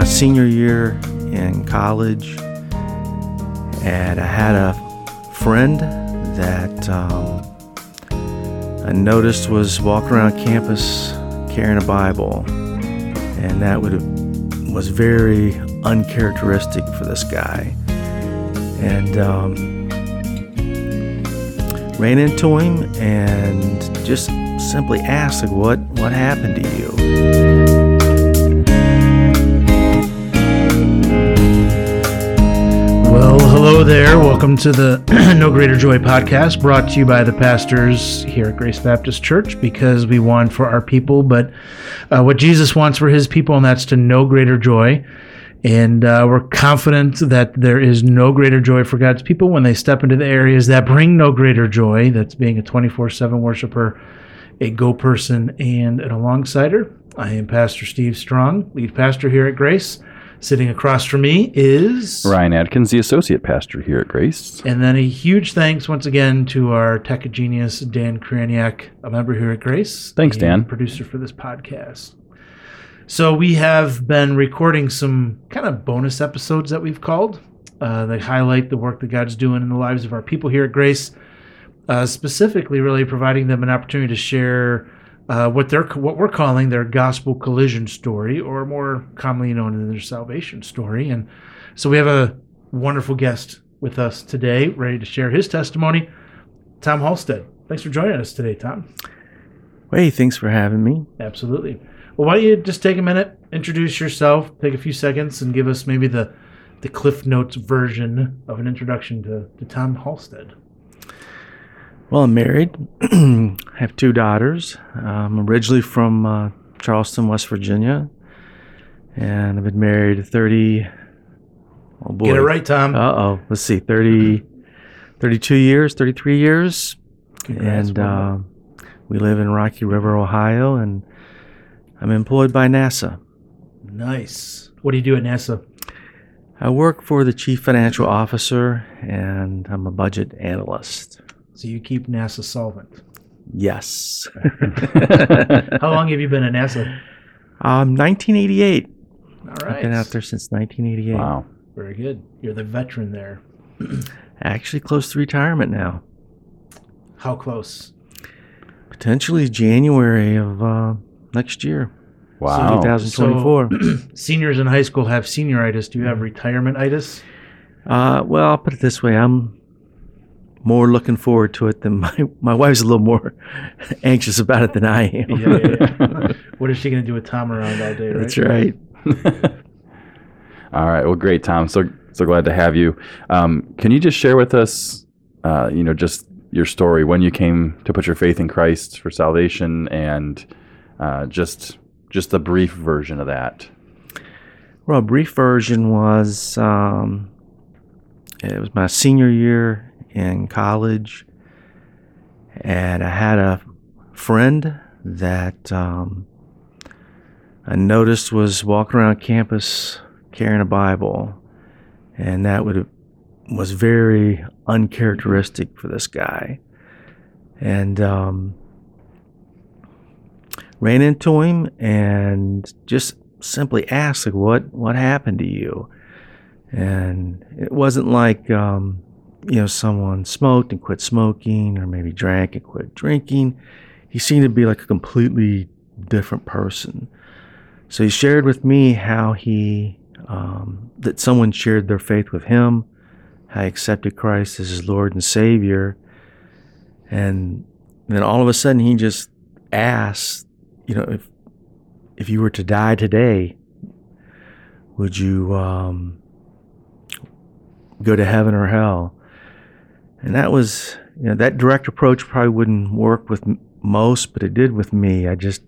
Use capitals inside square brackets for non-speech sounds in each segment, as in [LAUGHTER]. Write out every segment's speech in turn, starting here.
my senior year in college, and I had a friend that um, I noticed was walking around campus carrying a Bible, and that would was very uncharacteristic for this guy. And um, ran into him and just simply asked, like, "What what happened to you?" Hello there. Welcome to the [CLEARS THROAT] No Greater Joy podcast brought to you by the pastors here at Grace Baptist Church because we want for our people, but uh, what Jesus wants for his people, and that's to know greater joy. And uh, we're confident that there is no greater joy for God's people when they step into the areas that bring no greater joy. That's being a 24 7 worshiper, a go person, and an alongsider. I am Pastor Steve Strong, lead pastor here at Grace. Sitting across from me is Ryan Adkins, the associate pastor here at Grace. And then a huge thanks once again to our tech genius, Dan Kraniak, a member here at Grace. Thanks, Dan. Producer for this podcast. So we have been recording some kind of bonus episodes that we've called. Uh, they highlight the work that God's doing in the lives of our people here at Grace, uh, specifically, really providing them an opportunity to share uh, what they're what we're calling their gospel collision story, or more commonly known as their salvation story. And so we have a wonderful guest with us today, ready to share his testimony. Tom Halstead. Thanks for joining us today, Tom. Hey, thanks for having me. Absolutely. Well, why don't you just take a minute, introduce yourself, take a few seconds, and give us maybe the the Cliff Notes version of an introduction to, to Tom Halstead. Well, I'm married. I [CLEARS THROAT] have two daughters. I'm originally from uh, Charleston, West Virginia, and I've been married 30. Oh boy. Get it right, Tom. Uh oh. Let's see, 30, 32 years, 33 years. Congrats, and uh, we live in Rocky River, Ohio, and I'm employed by NASA. nice. What do you do at NASA? I work for the chief financial officer, and I'm a budget analyst. So you keep NASA solvent. Yes. [LAUGHS] How long have you been at NASA? Um, 1988. All I've been out there since 1988. Wow. Very good. You're the veteran there. [CLEARS THROAT] Actually, close to retirement now. How close? Potentially January of uh, next year, Wow. 2024. [CLEARS THROAT] [CLEARS THROAT] Seniors in high school have senioritis. Do you have retirementitis? uh, well, I'll put it this way: I'm more looking forward to it than my [LAUGHS] my wife's a little more [LAUGHS] anxious about it than I am. Yeah, yeah, yeah. [LAUGHS] what is she going to do with Tom around all day, right? That's right. All right. Well, great, Tom. So so glad to have you. Um, can you just share with us, uh, you know, just your story when you came to put your faith in Christ for salvation, and uh, just just the brief version of that. Well, a brief version was um, it was my senior year in college, and I had a friend that um, I noticed was walking around campus carrying a Bible, and that would was very uncharacteristic for this guy, and um, ran into him and just simply asked like what what happened to you? And it wasn't like um, you know someone smoked and quit smoking or maybe drank and quit drinking he seemed to be like a completely different person so he shared with me how he um, that someone shared their faith with him how he accepted christ as his lord and savior and then all of a sudden he just asked you know if if you were to die today, would you um, go to heaven or hell? And that was, you know, that direct approach probably wouldn't work with m- most, but it did with me. I just,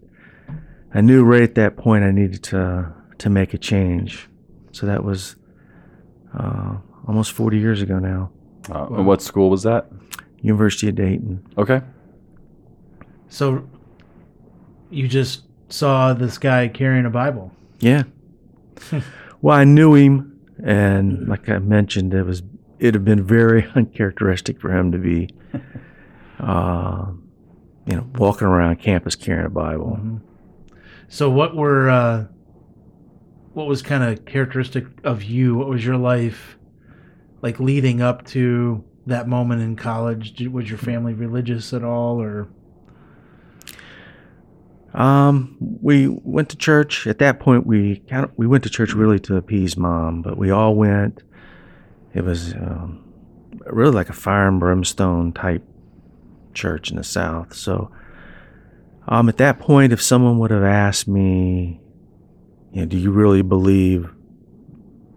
I knew right at that point I needed to to make a change. So that was uh, almost 40 years ago now. Uh, and What school was that? University of Dayton. Okay. So you just saw this guy carrying a Bible. Yeah. [LAUGHS] well, I knew him, and like I mentioned, it was it'd have been very uncharacteristic for him to be, [LAUGHS] uh, you know, walking around campus carrying a Bible. So what were uh, what was kind of characteristic of you? What was your life like leading up to that moment in college? Did, was your family religious at all, or? Um, we went to church. At that point, we kind of we went to church really to appease mom, but we all went. It was um, really like a fire and brimstone type church in the South. So, um, at that point, if someone would have asked me, you know, do you really believe,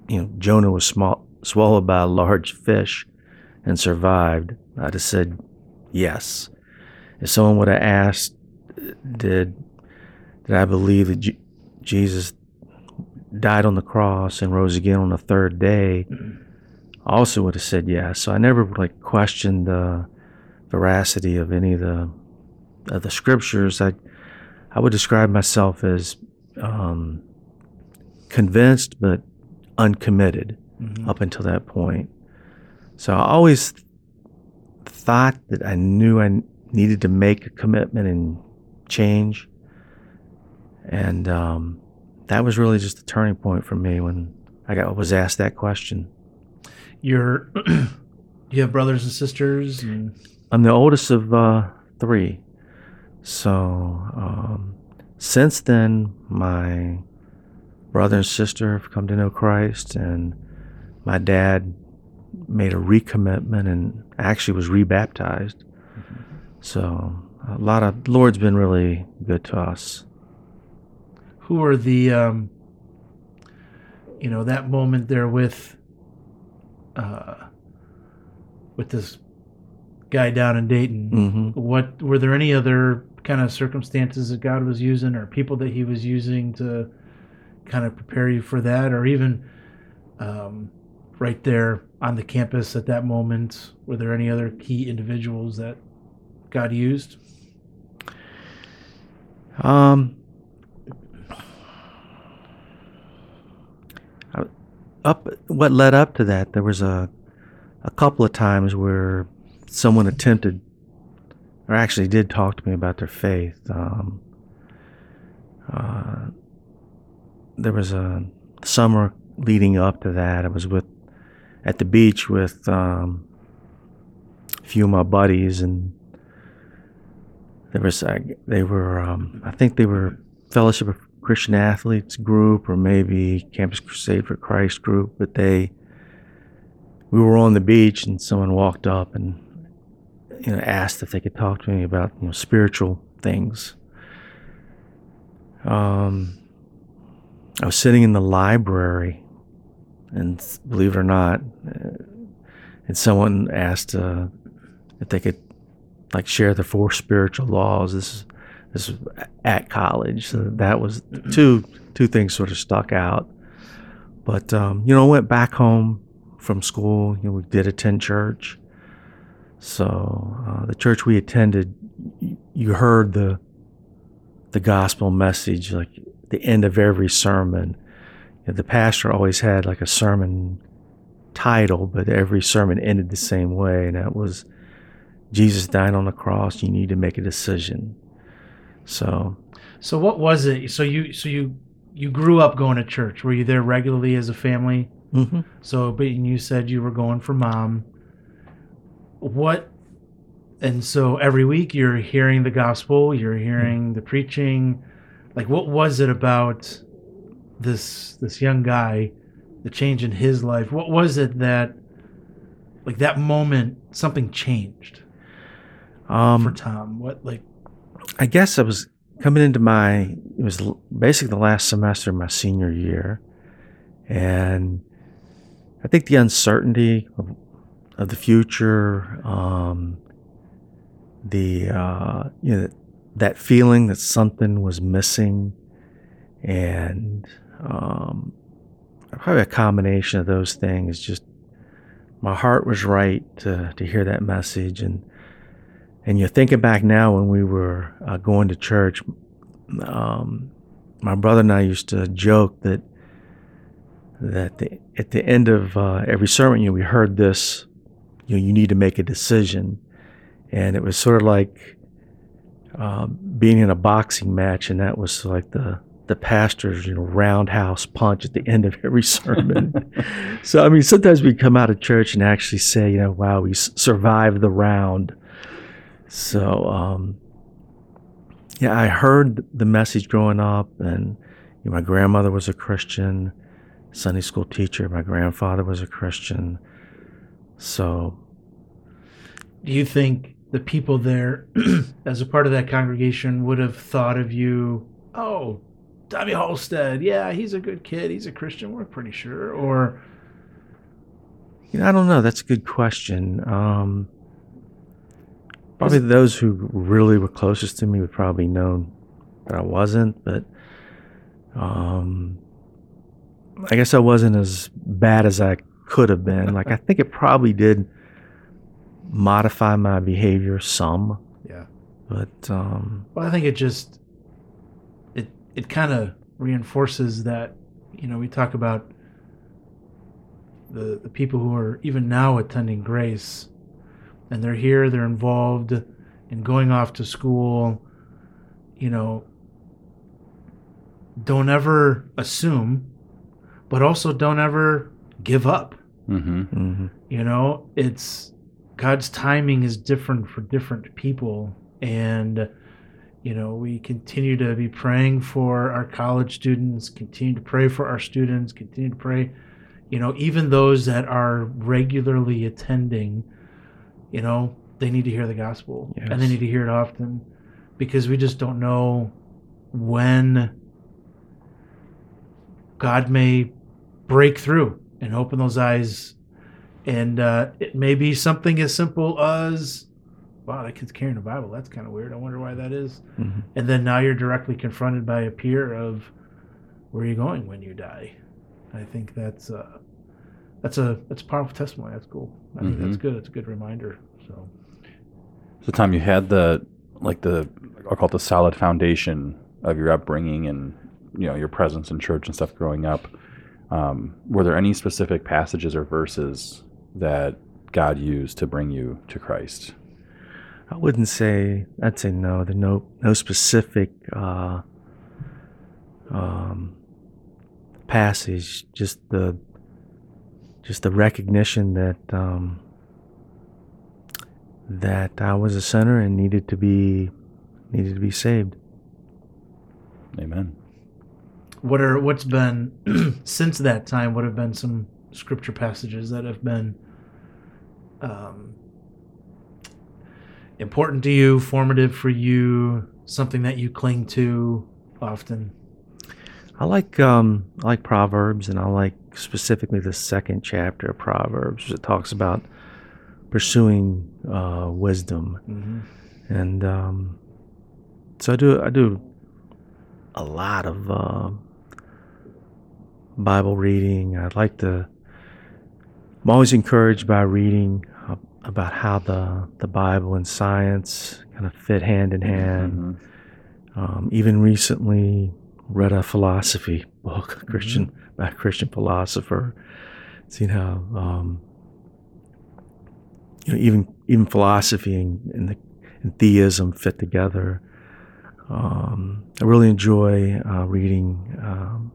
you know, Jonah was small, swallowed by a large fish and survived, I'd have said yes. If someone would have asked, did did I believe that Jesus died on the cross and rose again on the third day, I also would have said yes. So I never like questioned the veracity of any of the of the scriptures. I I would describe myself as um, convinced but uncommitted Mhm. up until that point. So I always thought that I knew I needed to make a commitment and change. And um, that was really just a turning point for me when I got was asked that question. Your, [CLEARS THROAT] you have brothers and sisters, and I'm the oldest of uh, three. So um, since then, my brother and sister have come to know Christ, and my dad made a recommitment and actually was rebaptized. So a lot of Lord's been really good to us. who are the, um, you know, that moment there with, uh, with this guy down in Dayton. hmm What were there any other kind of circumstances that God was using, or people that He was using to kind of prepare you for that, or even um, right there on the campus at that moment? Were there any other key individuals that God used? Um, I- up what led up to that, there was a a couple of times where someone attempted, or actually did talk to me about their faith. Um, uh, there was a summer leading up to that. I was with at the beach with um, a few of my buddies and there was uh, they were um, I think they were Fellowship of Christian Athletes group or maybe Campus Crusade for Christ group, but they we were on the beach and someone walked up and you know asked if they could talk to me about you know spiritual things. Um, I was sitting in the library, and believe it or not, uh, and someone asked uh, if they could like share the four spiritual laws. This is at college, so that was two two things sort of stuck out. But um, you know, I went back home from school. You know, we did attend church. So uh, the church we attended, you heard the the gospel message like the end of every sermon. You know, the pastor always had like a sermon title, but every sermon ended the same way, and that was Jesus died on the cross. You need to make a decision. So So what was it? So you so you you grew up going to church. Were you there regularly as a family? mhm. So, but you said you were going for mom. What? And so every week you're hearing the gospel, you're hearing the preaching. Like, what was it about this this young guy, the change in his life? What was it that, like that moment, something changed for um, Tom? What like? I guess I was coming into my it was basically the last semester of my senior year, and I think the uncertainty of, of the future, um, the uh, you know that feeling that something was missing, and um, probably a combination of those things. Just my heart was right to to hear that message and. And you're thinking back now when we were uh, going to church, um, my brother and I used to joke that that the, at the end of uh, every sermon, you know, we heard this, you know, you need to make a decision, and it was sort of like uh, being in a boxing match, and that was like the the pastor's you know roundhouse punch at the end of every sermon. [LAUGHS] so I mean, sometimes we come out of church and actually say, you know, wow, we s- survived the round. So um, yeah, I heard the message growing up, and you know, my grandmother was a Christian, Sunday school teacher. My grandfather was a Christian. So Do you think the people there, [CLEARS THROAT] as a part of that congregation, would have thought of you, oh, Tommy Halstead, yeah, he's a good kid, he's a Christian, we're pretty sure, or You know, I don't know. That's a good question. Um, probably those who really were closest to me would probably know that I wasn't, but um, I guess I wasn't as bad as I could have been. Like, I think it probably did modify my behavior some, yeah. but um, Well, I think it just it it kind of reinforces that you know we talk about the the people who are even now attending Grace, and they're here, they're involved in going off to school. You know, don't ever assume, but also don't ever give up. Mm-hmm. mhm. You know, it's God's timing is different for different people. And, you know, we continue to be praying for our college students, continue to pray for our students, continue to pray, you know, even those that are regularly attending, you know, they need to hear the gospel and they need to hear it often because we just don't know when God may break through and open those eyes. And uh, it may be something as simple as, wow, that kid's carrying a Bible. That's kind of weird. I wonder why that is. Mhm. And then now you're directly confronted by a peer of, where are you going when you die? I think that's uh, that's a that's a powerful testimony. That's cool. I think that's good. It's a good reminder. So So, Tom, you had the like the I'll call it the solid foundation of your upbringing and you know your presence in church and stuff growing up. Um, were there any specific passages or verses that God used to bring you to Christ? I wouldn't say. I'd say no. There no no specific uh, um, passage. Just the just the recognition that um, that I was a sinner and needed to be needed to be saved. Amen. what are what's been [CLEARS THROAT] since that time? What have been some scripture passages that have been um, important to you, formative for you, something that you cling to often? I like um, I like Proverbs, and I like specifically the second chapter of Proverbs. It talks about pursuing uh, wisdom. Mm-hmm. and um, so I do I do a lot of uh, Bible reading. I like to. I'm always encouraged by reading about how the the Bible and science kind of fit hand in hand. Mhm. Um, even recently, read a philosophy book, a Christian by a Christian philosopher. Seen how um, you know even even philosophy and, and, the, and theism fit together. Um, I really enjoy uh, reading um,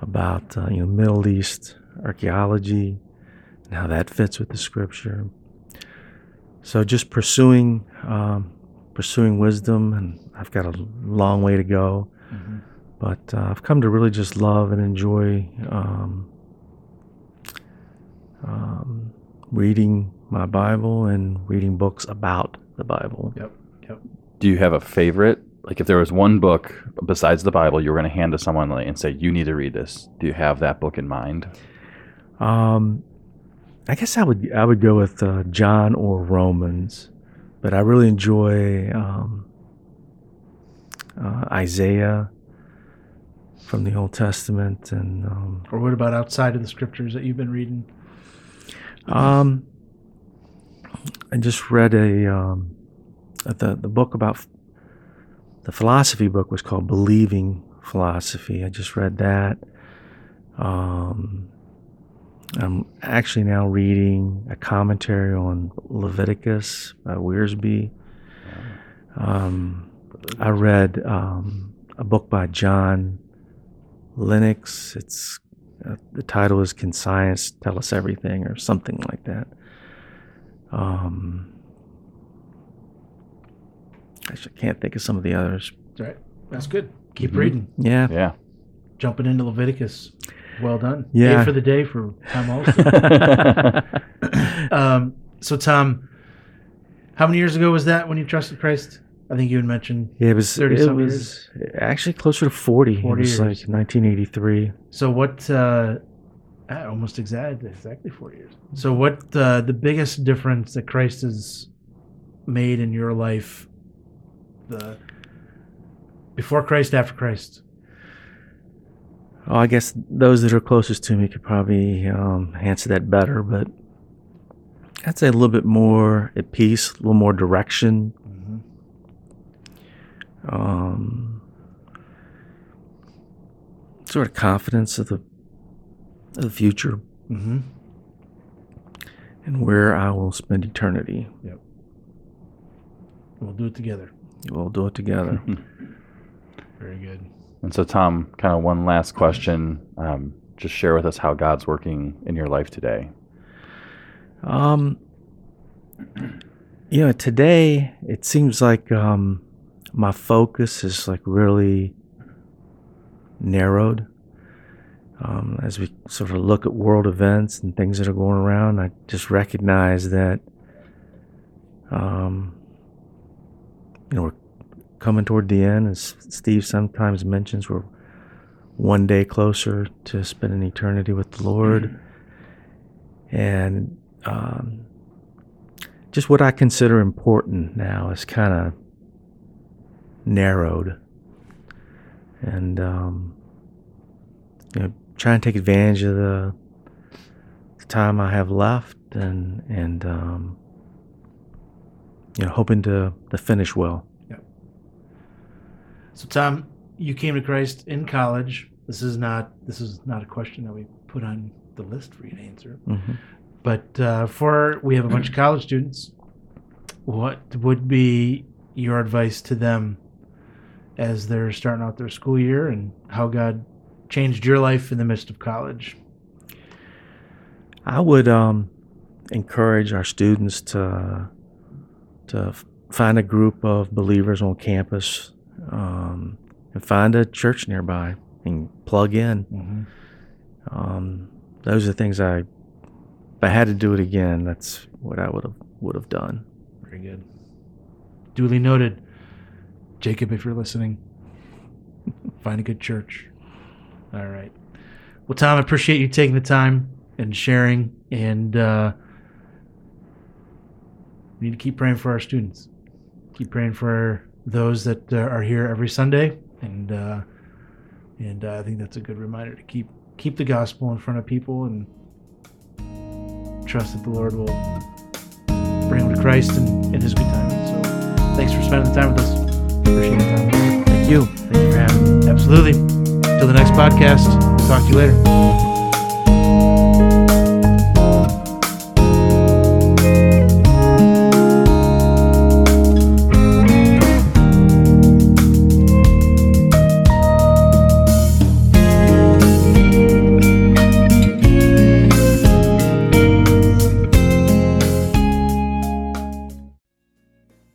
about uh, you know Middle East archaeology and how that fits with the Scripture. So just pursuing um, pursuing wisdom, and I've got a long way to go, Mm-hmm. but uh, I've come to really just love and enjoy um, um, reading my Bible and reading books about the Bible. Yep. Yep. Do you have a favorite? Like, if there was one book besides the Bible you were going to hand to someone and say, "You need to read this," do you have that book in mind? Um, I guess I would I would go with uh, John or Romans, but I really enjoy um, uh, Isaiah from the Old Testament and um, Or what about outside of the scriptures that you've been reading? Um, I just read a um, the the book about the philosophy book was called Believing Philosophy. I just read that. Um, I'm actually now reading a commentary on Leviticus by Wiersbe. Um, I read um, a book by John Lennox. It's uh, the title is "Can Science Tell Us Everything?" or something like that. Um, actually, I can't think of some of the others. That's right. That's good. Keep Mhm. reading. Yeah, Yeah. Jumping into Leviticus. Well done. Yeah. A for the day for Tom Olson. [LAUGHS] um, so, Tom, how many years ago was that when you trusted Christ? I think you had mentioned. Yeah, it was. 30 it was actually closer to forty. 40 it was like years. 1983. So, what? Uh, almost exactly exactly four years. So, what? Uh, the biggest difference that Christ has made in your life, the before Christ, after Christ. Oh, I guess those that are closest to me could probably um, answer that better, but I'd say a little bit more at peace, a little more direction. Um, sort of confidence of the of the future Mm-hmm. and where I will spend eternity. Yep. We'll do it together. We'll do it together. [LAUGHS] Very good. And so, Tom, kind of one last question. Um, just share with us how God's working in your life today. Um, you know, today it seems like um, my focus is like really narrowed. Um, as we sort of look at world events and things that are going around, I just recognize that, um, you know, we're coming toward the end, as Steve sometimes mentions, we're one day closer to spending eternity with the Lord. And um, just what I consider important now is kind of narrowed, and um, you know, trying to take advantage of the, the time I have left, and and um, you know, hoping to to finish well. Yeah. So, Tom, you came to Christ in college. This is not this is not a question that we put on the list for you to answer. hmm But uh, for we have a bunch of college students. What would be your advice to them as they're starting out their school year, and how God changed your life in the midst of college? I would um, encourage our students to to find a group of believers on campus um, and find a church nearby and plug in. Mm-hmm. Um, those are things I, if I had to do it again, that's what I would have would have done. Very good. Duly noted. Jacob, if you're listening, find a good church. All right. Well, Tom, I appreciate you taking the time and sharing. And uh, we need to keep praying for our students. Keep praying for those that uh, are here every Sunday. And uh, and uh, I think that's a good reminder to keep keep the gospel in front of people and trust that the Lord will bring them to Christ in, in His good time. So, thanks for spending the time with us. Appreciate it, Tom. Thank you. Thank you for having me. Absolutely. Till the next podcast. Talk to you later.